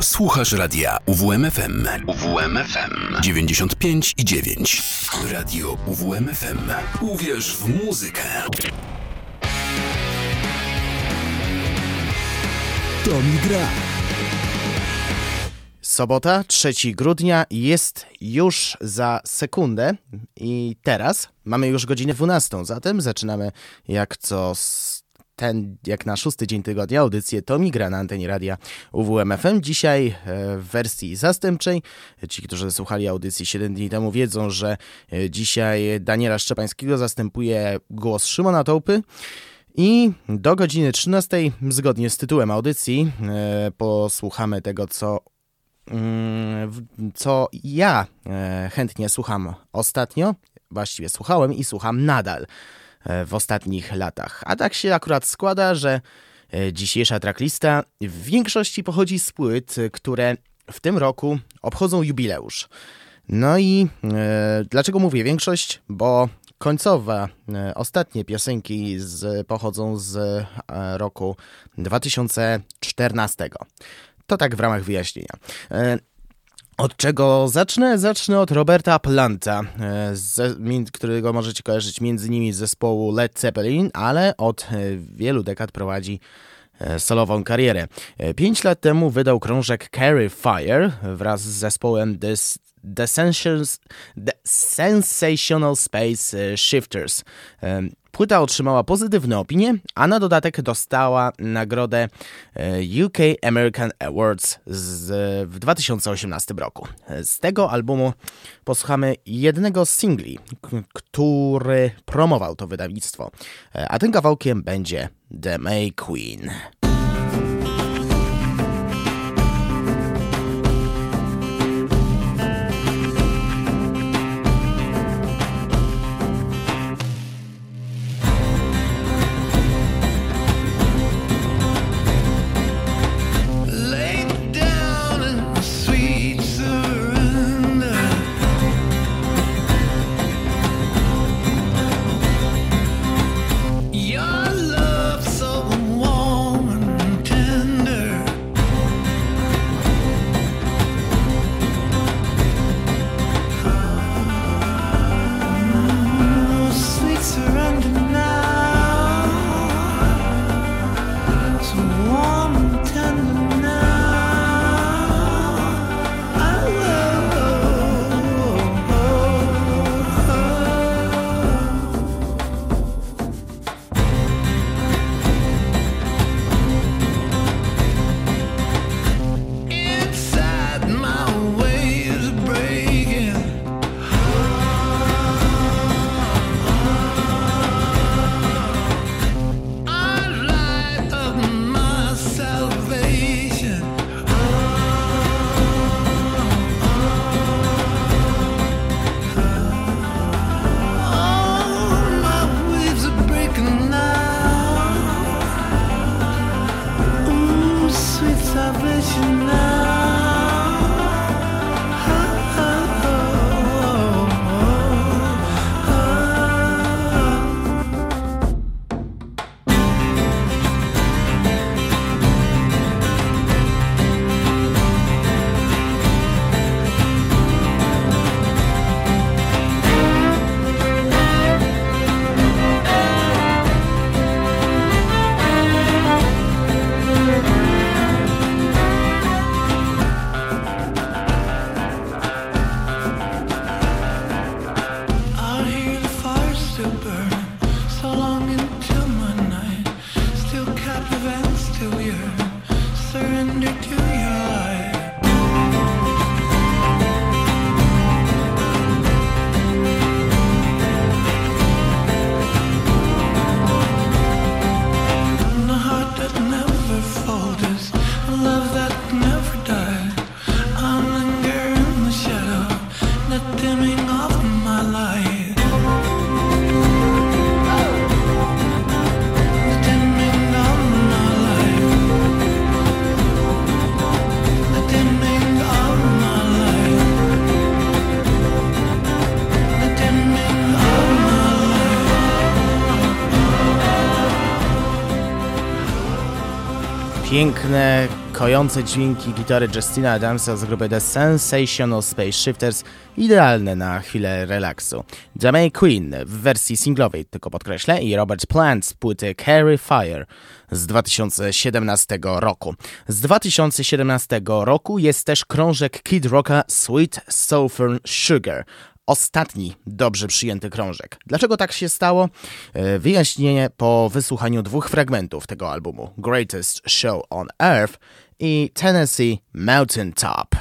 Słuchasz radia UWMFM. UWMFM 95 i 9. Radio UWMFM. Uwierz w muzykę. To mi gra. Sobota, 3 grudnia jest już za sekundę i teraz mamy już godzinę 12, zatem zaczynamy jak co s- ten, jak na szósty dzień tygodnia audycję To mi gra na antenie radia UWMFM. Dzisiaj e, w wersji zastępczej. Ci, którzy słuchali audycji 7 dni temu wiedzą, że e, dzisiaj Daniela Szczepańskiego zastępuje głos Szymona Tołpy. I do godziny 13, zgodnie z tytułem audycji, e, posłuchamy tego, co Mm, co ja chętnie słucham ostatnio, właściwie słuchałem i słucham nadal w ostatnich latach. A tak się akurat składa, że e, dzisiejsza tracklista w większości pochodzi z płyt, e, które w tym roku obchodzą jubileusz. No i e, dlaczego mówię większość? Bo końcowe, e, ostatnie piosenki z, pochodzą z e, roku 2014. To tak w ramach wyjaśnienia. Od czego zacznę? Zacznę od Roberta Planta, e, którego możecie kojarzyć między innymi z zespołu Led Zeppelin, ale od e, wielu dekad prowadzi e, solową karierę. Pięć lat temu wydał krążek Carry Fire wraz z zespołem The, The, The Sensational Space e, Shifters. E, Płyta otrzymała pozytywne opinie, a na dodatek dostała nagrodę e, UK American Awards z, w 2018 roku. Z tego albumu posłuchamy jednego z singli, który promował to wydawnictwo, a tym kawałkiem będzie The May Queen. Piękne kojące dźwięki gitary Justina Adamsa z grupy The Sensational Space Shifters idealne na chwilę relaksu. Jamie Queen w wersji singlowej, tylko podkreślę, i Robert Plant z płyty Carry Fire z 2017 roku. Z 2017 roku jest też krążek Kid Rocka Sweet Southern Sugar, ostatni dobrze przyjęty krążek. Dlaczego tak się stało? E, wyjaśnienie po wysłuchaniu dwóch fragmentów tego albumu: Greatest Show on Earth i Tennessee Mountain Top.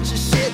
Bunch of shit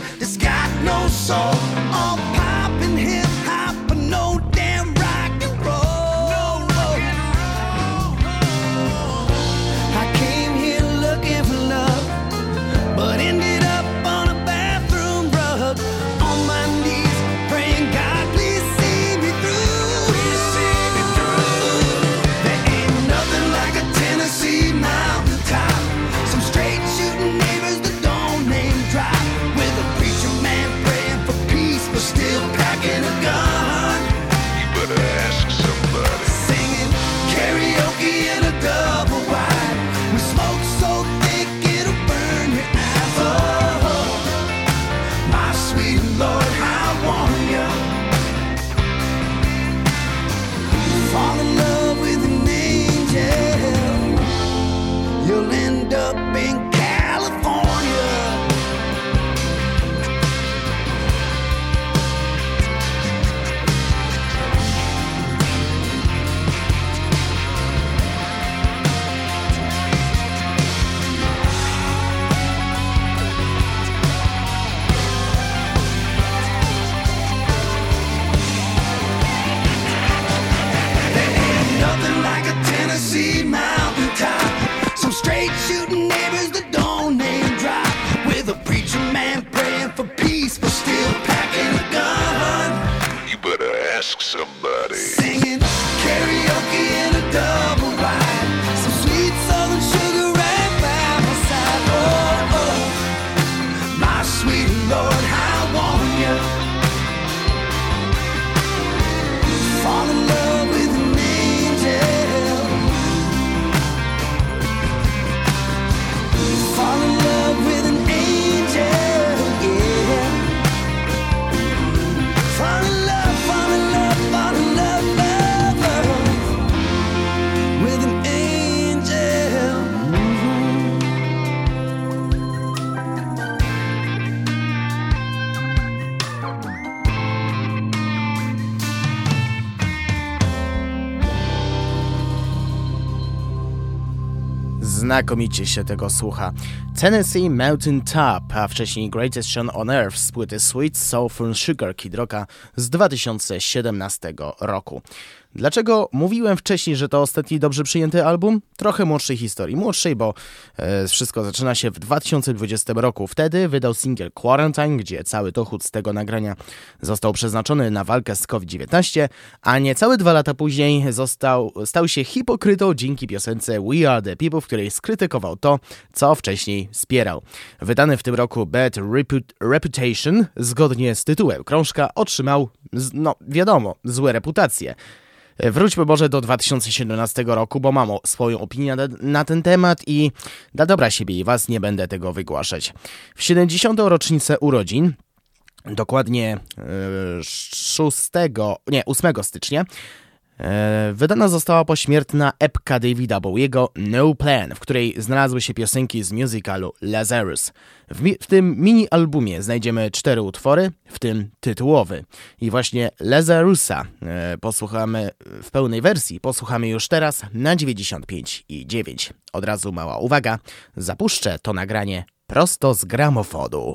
Znakomicie się tego słucha. Tennessee Mountain Top, a wcześniej Greatest Show on Earth z płyty Sweet Soulful Sugar Kid Rocka z 2017 roku. Dlaczego mówiłem wcześniej, że to ostatni dobrze przyjęty album? Trochę młodszej historii. Młodszej, bo e, wszystko zaczyna się w 2020 roku. Wtedy wydał singiel Quarantine, gdzie cały dochód z tego nagrania został przeznaczony na walkę z COVID-19, a niecałe dwa lata później został, stał się hipokrytą dzięki piosence We Are The People, w której skrytykował to, co wcześniej wspierał. Wydany w tym roku Bad Reput Reputation, zgodnie z tytułem krążka, otrzymał, no wiadomo, złe reputacje. Wróćmy może do 2017 roku, bo mam swoją opinię na, na ten temat i dla dobra siebie i was nie będę tego wygłaszać. W 70. rocznicę urodzin, dokładnie e, 6, nie, 8 stycznia, e, wydana została pośmiertna epka Davida Bowiego No Plan, w której znalazły się piosenki z musicalu Lazarus. W, mi- w tym mini-albumie znajdziemy cztery utwory, w tym tytułowy. I właśnie Lazarusa e, posłuchamy w pełnej wersji, posłuchamy już teraz na 95 i 9. Od razu mała uwaga, zapuszczę to nagranie prosto z gramofonu.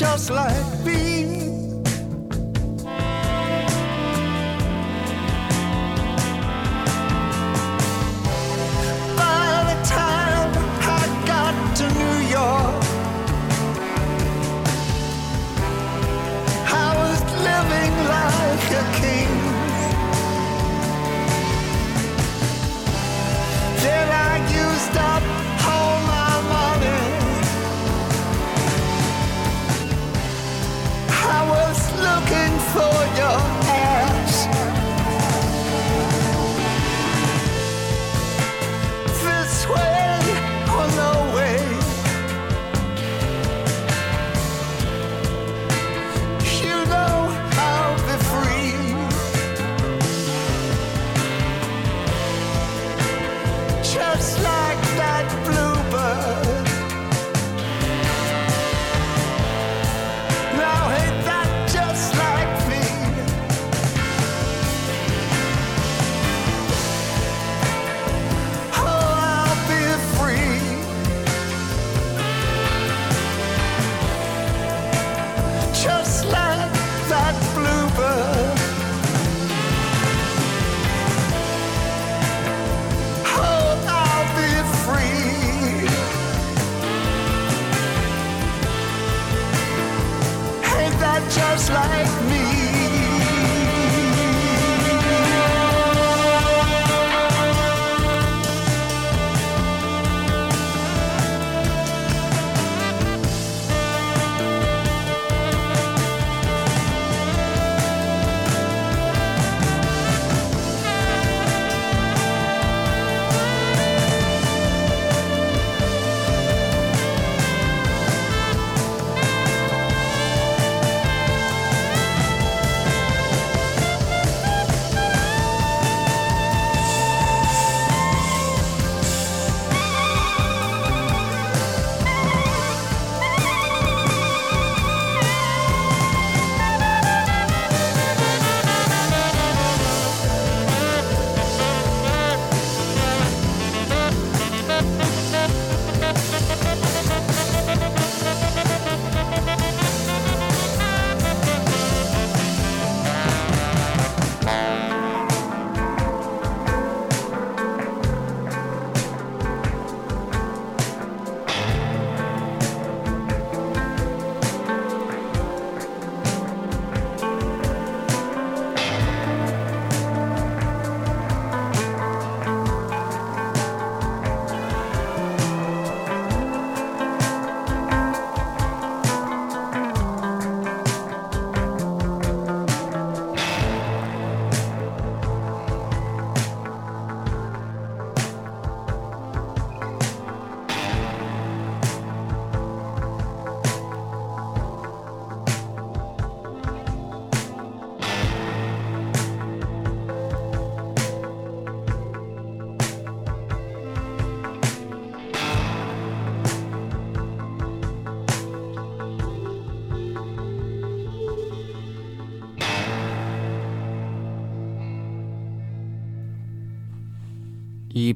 just like being.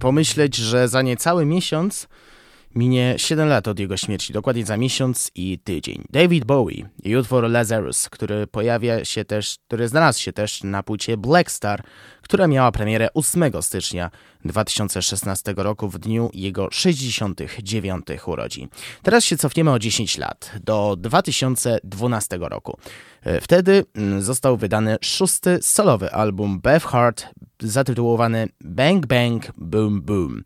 Pomyśleć, że za niecały miesiąc minie 7 lat od jego śmierci, dokładnie za miesiąc i tydzień. David Bowie i utwór Lazarus, który pojawia się też, który znalazł się też na płycie Black Star, która miała premierę 8 stycznia 2016 roku w dniu jego 69 urodzin. Teraz się cofniemy o 10 lat, do 2012 roku. E, wtedy mm, został wydany szósty solowy album Beth Hart zatytułowany Bang Bang Boom Boom.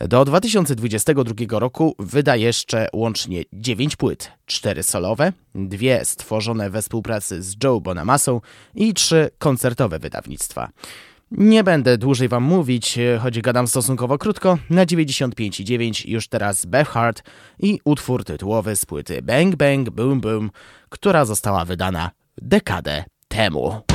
Do 2022 roku wyda jeszcze łącznie 9 płyt, 4 solowe, dwie stworzone we współpracy z Joe Bonamasą i 3 koncertowe wydawnictwa. Nie będę dłużej wam mówić, choć gadam stosunkowo krótko. Na 95,9 już teraz Beth Hart i utwór tytułowy z płyty Bang Bang Boom Boom, która została wydana dekadę temu.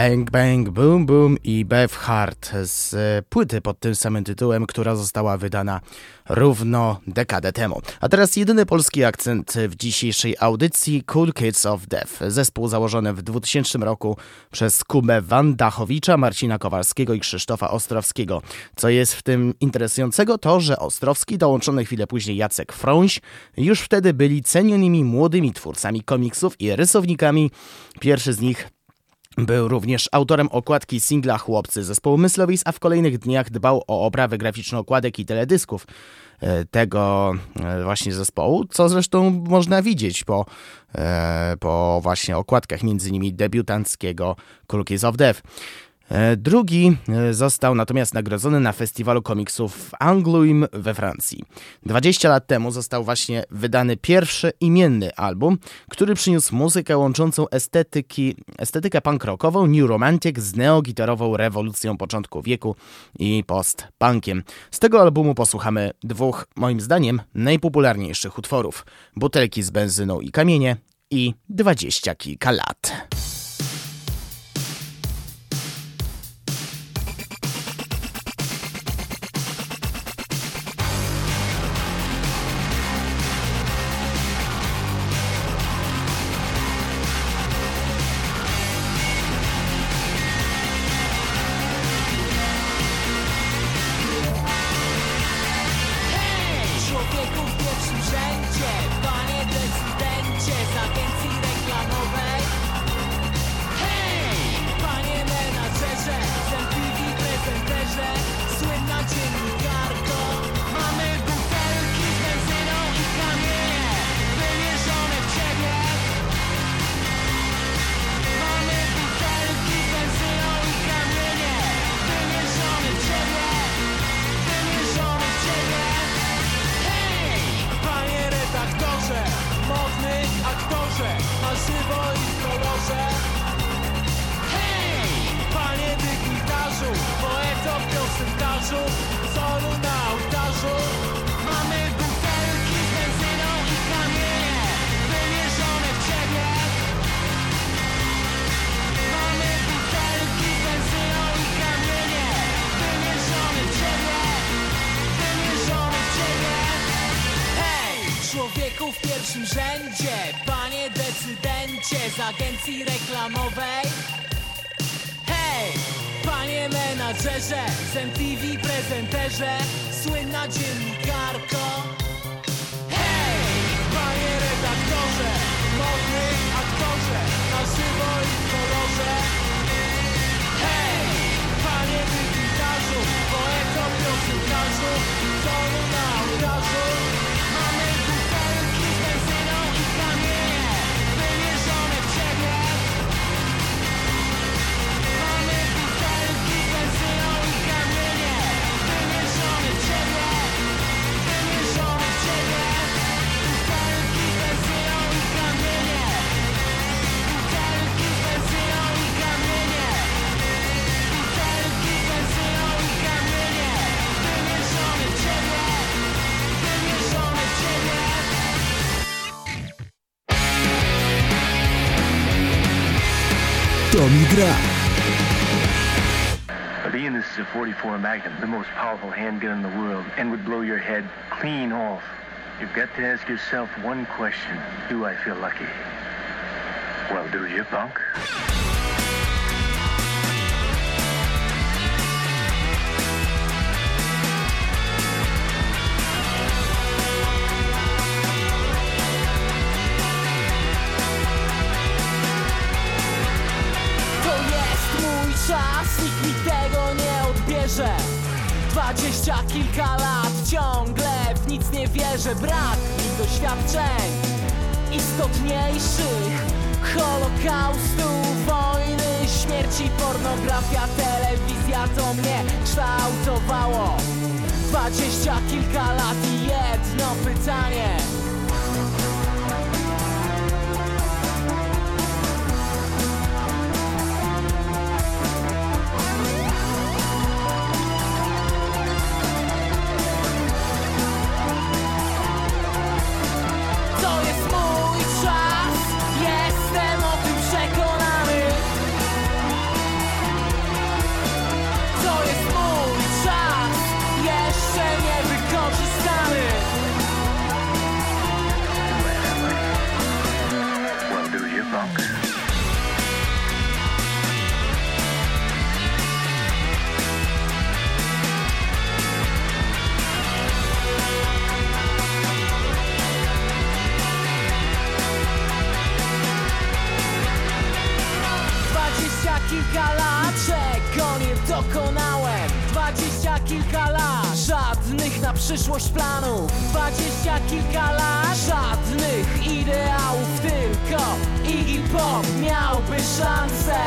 Bang Bang Boom Boom i Beth Hart z e, płyty pod tym samym tytułem, która została wydana równo dekadę temu. A teraz jedyny polski akcent w dzisiejszej audycji Cool Kids of Death. Zespół założony w 2000 roku przez Kubę Wandachowicza, Marcina Kowalskiego i Krzysztofa Ostrowskiego. Co jest w tym interesującego to, że Ostrowski, dołączony chwilę później Jacek Frąś, już wtedy byli cenionymi młodymi twórcami komiksów i rysownikami. Pierwszy z nich Był również autorem okładki singla Chłopcy zespołu Myslowic, a w kolejnych dniach dbał o oprawę graficzną okładek i teledysków e, tego e, właśnie zespołu, co zresztą można widzieć po, e, po właśnie okładkach, między innymi debiutanckiego Cool Kiss of Death. E, Drugi e, został natomiast nagrodzony na festiwalu komiksów w Angoulême we Francji. 20 lat temu został właśnie wydany pierwszy imienny album, który przyniósł muzykę łączącą estetyki, estetykę punk rockową, new romantic z neogitarową rewolucją początku wieku i post-punkiem. Z tego albumu posłuchamy dwóch, moim zdaniem, najpopularniejszych utworów. Butelki z benzyną i kamienie i 20 kilka lat. Pierwszym rzędzie, panie decydencie z agencji reklamowej. Hej, panie menadżerze, z MTV prezenterze, słynna dziennikarko. Hej, panie redaktorze, modny aktorze, na żywo i w kolorze. Hej, panie dygnitarzu, poeto, piosenkarzu, solu na ołtarzu. Gra. Being this is a 44 Magnum, the most powerful handgun in the world, and would blow your head clean off. You've got to ask yourself one question. Do I feel lucky? Well, do you, punk? Czas, nikt mi tego nie odbierze. Dwadzieścia kilka lat ciągle w nic nie wierzę. Brak mi doświadczeń istotniejszych Holokaustu, wojny, śmierci, pornografia, telewizja to mnie kształtowało. Dwadzieścia kilka lat i jedno pytanie kilka lat Czego nie dokonałem. Dwadzieścia kilka lat Żadnych na przyszłość planów. Dwadzieścia kilka lat Żadnych ideałów Tylko Iggy Pop miałby szansę.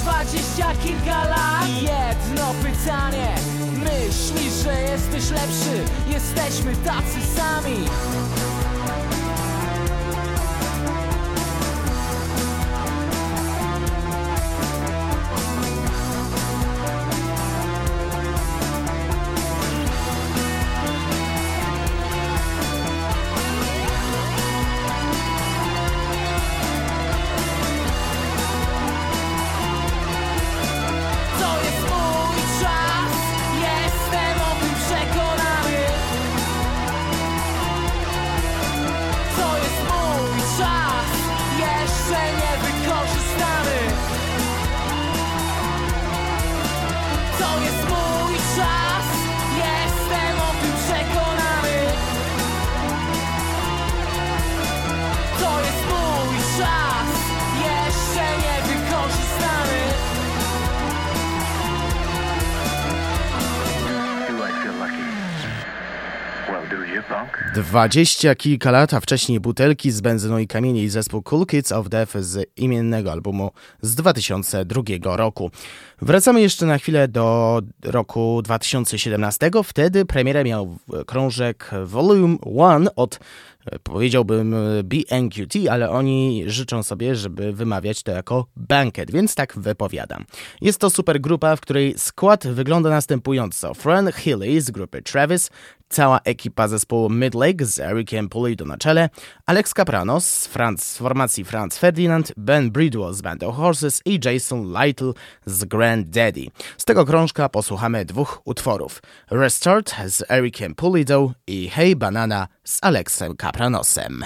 Dwadzieścia kilka lat jedno pytanie. Myślisz, że jesteś lepszy? Jesteśmy tacy sami Dwadzieścia kilka lat, a wcześniej butelki z benzyną i kamieni i zespół Cool Kids of Death z imiennego albumu z 2002 roku. Wracamy jeszcze na chwilę do roku 2017. Wtedy premierę miał krążek Volume 1 od e, powiedziałbym BNQT, ale oni życzą sobie, żeby wymawiać to jako Banket, więc tak wypowiadam. Jest to super grupa, w której skład wygląda następująco. Fran Healy z grupy Travis, cała ekipa zespołu Midlake z Ericiem Pulido na czele, Alex Caprano z, Franz, z formacji Franz Ferdinand, Ben Bridwell z Band of Horses i Jason Lytle z Grand Daddy. Z tego krążka posłuchamy dwóch utworów. Restart z Ericiem Pulido i Hey Banana z Alexem Capranosem.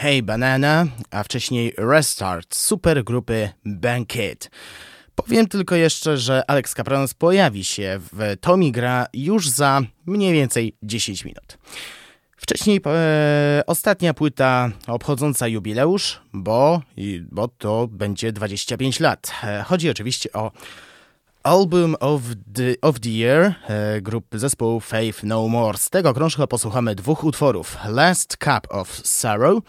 Hey Banana, a wcześniej Restart supergrupy Banquet. Powiem tylko jeszcze, że Alex Capranos pojawi się w Tommy Gra już za mniej więcej 10 minut. Wcześniej e, ostatnia płyta obchodząca jubileusz, bo, bo to będzie 25 lat. E, chodzi oczywiście o Album of the, of the Year e, grupy zespołu Faith No More. Z tego krążka posłuchamy dwóch utworów. Last Cup of Sorrow,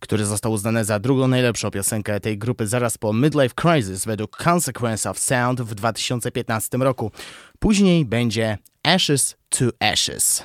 który został uznany za drugą najlepszą piosenkę tej grupy zaraz po Midlife Crisis według Consequence of Sound w 2015 roku. Później będzie Ashes to Ashes.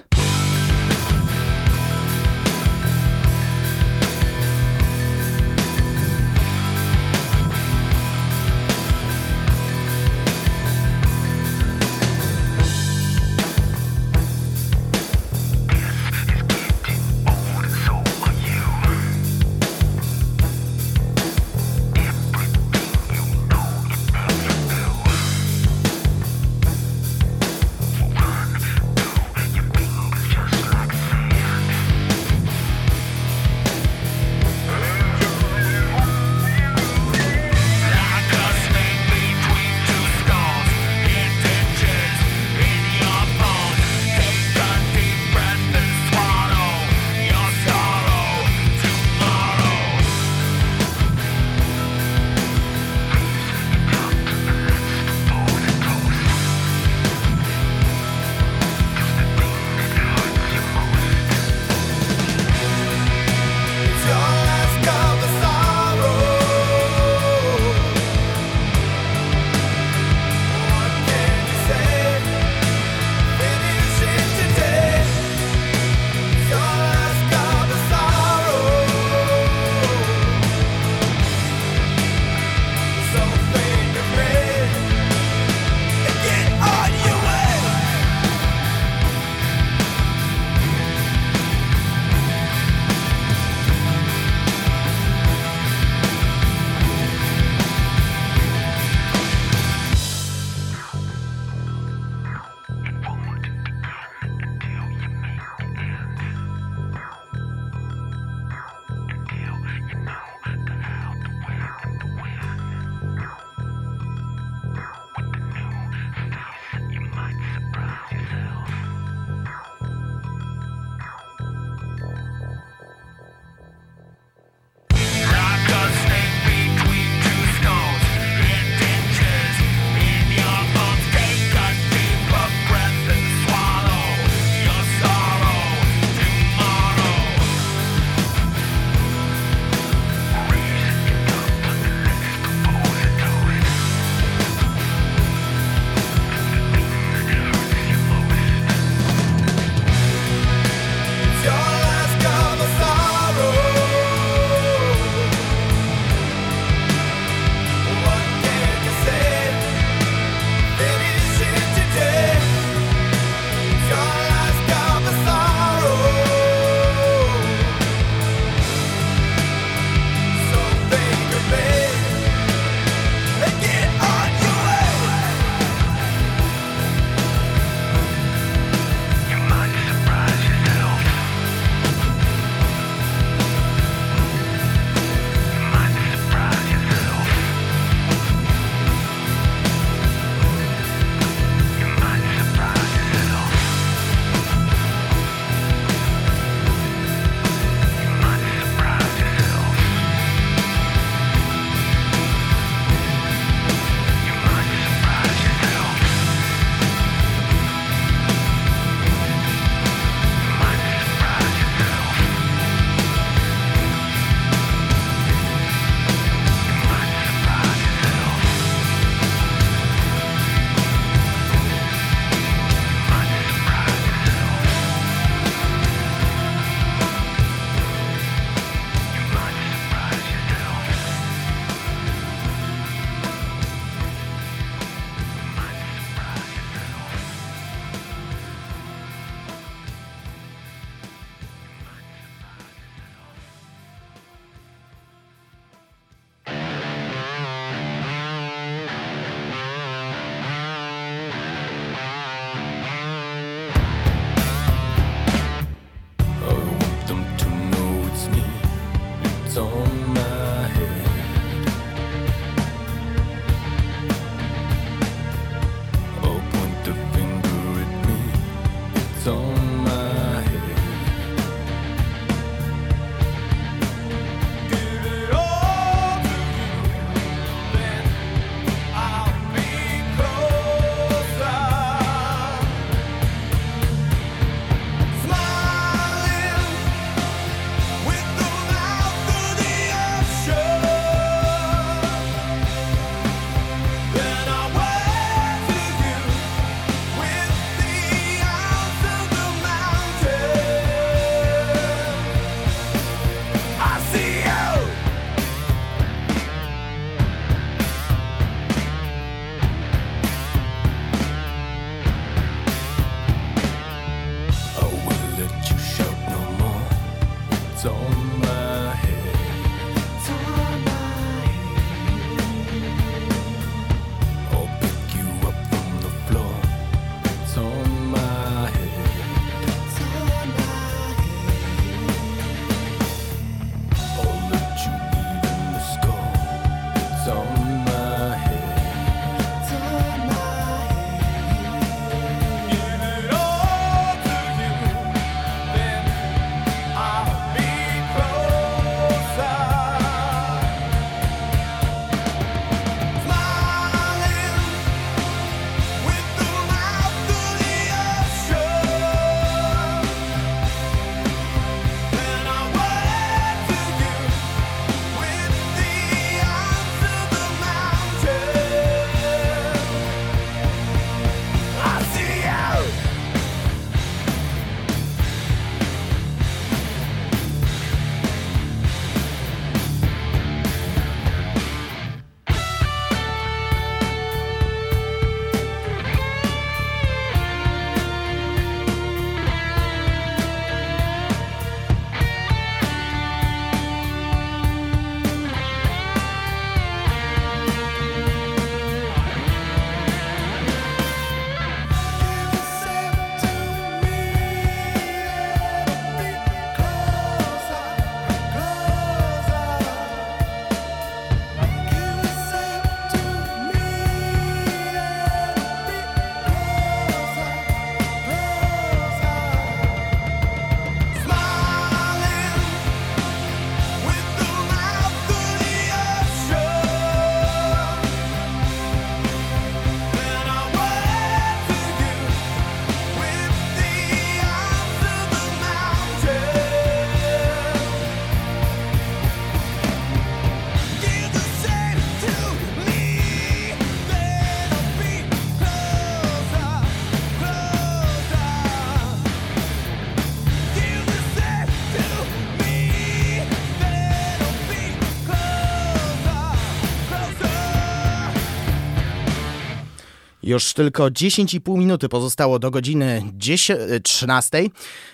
Już tylko 10,5 minuty pozostało do godziny 10, 13.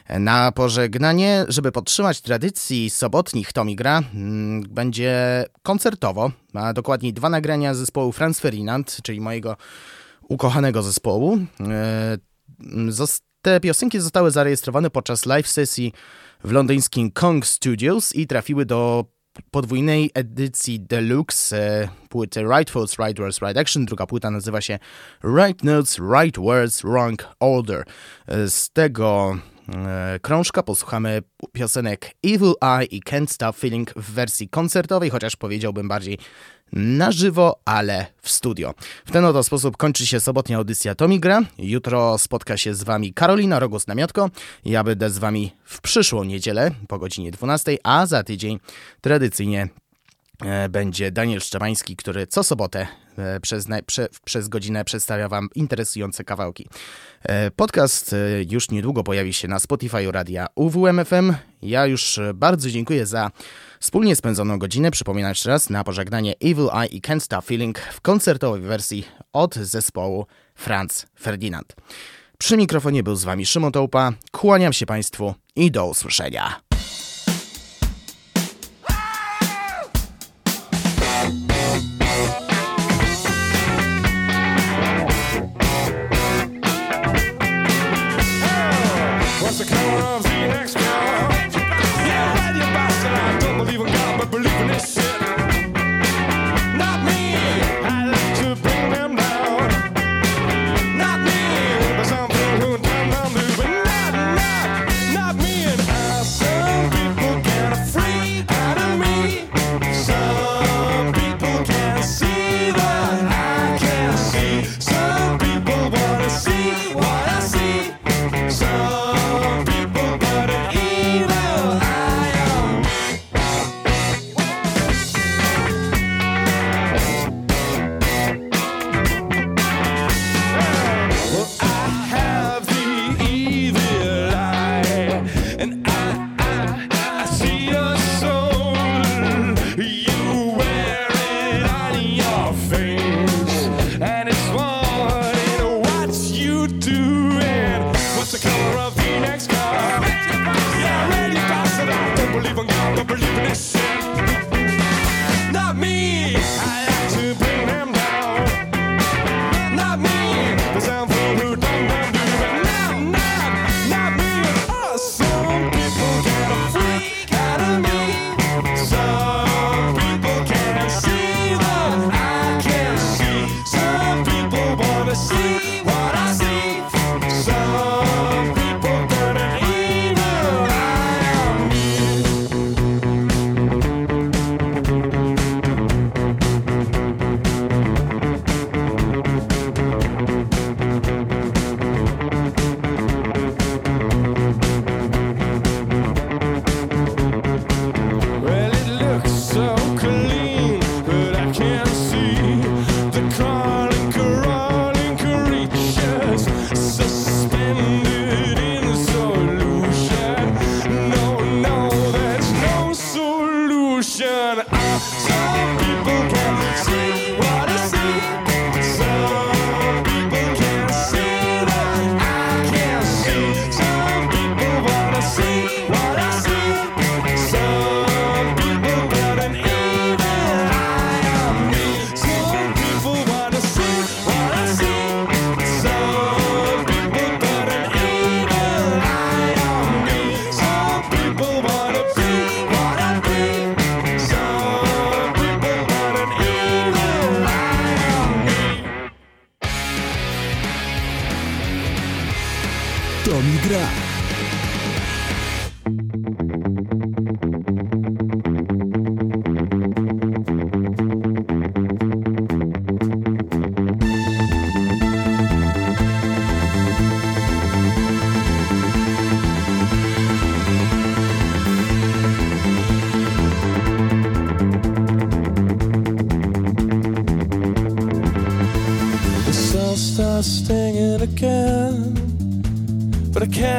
Na pożegnanie, żeby podtrzymać tradycji sobotnich Tomi Gra, mm, będzie koncertowo, a dokładniej dwa nagrania zespołu Franz Ferdinand, czyli mojego ukochanego zespołu. E, zos- Te piosenki zostały zarejestrowane podczas live sesji w londyńskim Kong Studios i trafiły do podwójnej edycji deluxe e, płyty Right Thoughts, Right Words, Right Action. Druga płyta nazywa się Right Notes, Right Words, Wrong Order. E, Z tego e, krążka posłuchamy piosenek Evil Eye i Can't Stop Feeling w wersji koncertowej, chociaż powiedziałbym bardziej na żywo, ale w studio. W ten oto sposób kończy się sobotnia audycja Tomigra. Jutro spotka się z wami Karolina Rogus-Namiotko. Ja będę z wami w przyszłą niedzielę po godzinie 12, a za tydzień tradycyjnie e, będzie Daniel Szczepański, który co sobotę e, przez, prze, przez godzinę przedstawia Wam interesujące kawałki. E, Podcast już niedługo pojawi się na Spotify Radia UWMFM. Ja już e, bardzo dziękuję za wspólnie spędzoną godzinę. Przypominam jeszcze raz na pożegnanie Evil Eye i Can't Stop Feeling w koncertowej wersji od zespołu Franz Ferdinand. Przy mikrofonie był z Wami Szymon Tołpa. Kłaniam się Państwu i do usłyszenia.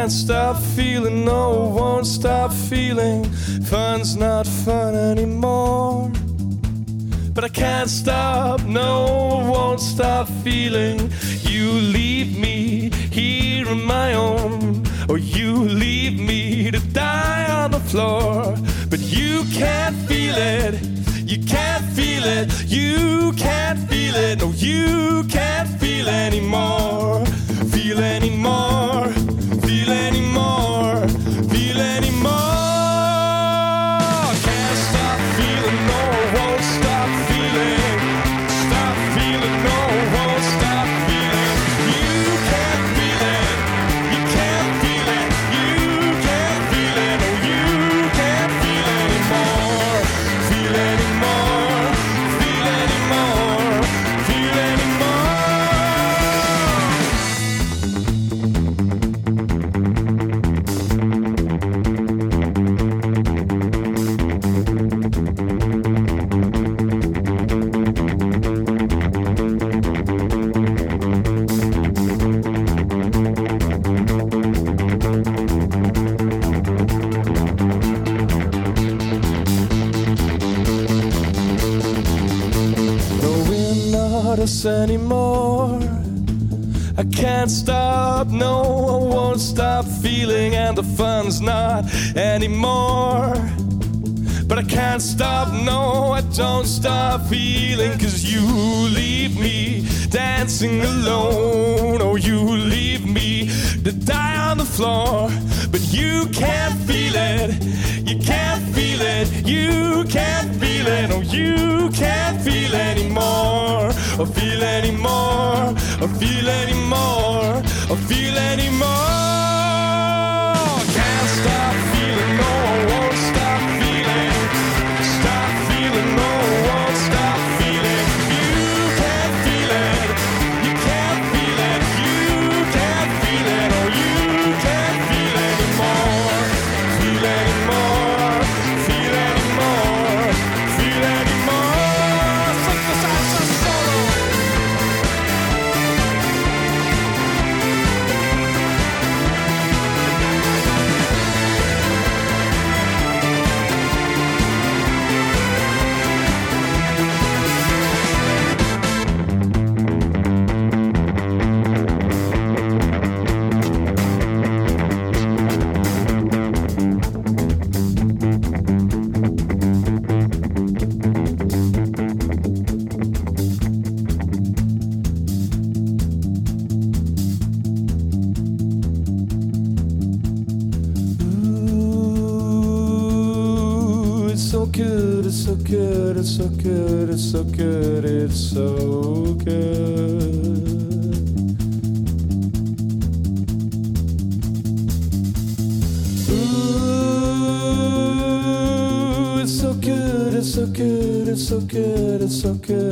Can't stop feeling, no, won't stop feeling. Fun's not fun anymore. But I can't stop, no, won't stop feeling. You leave me here on my own, or you leave me to die on the floor. But you can't feel it, you can't feel it, you can't feel it, no, you can't feel anymore. Feel anymore, anymore. I can't stop, no, I won't stop feeling, and the fun's not anymore. But I can't stop, no, I don't stop feeling, cause you leave me dancing alone. Oh, you leave me to die on the floor. But you can't feel it, you can't feel it, you can't feel it, oh, you can't feel anymore, or feel anymore, or feel anymore, or feel anymore. It's so good, it's so good. Ooh, it's so good, it's so good, it's so good, it's so good,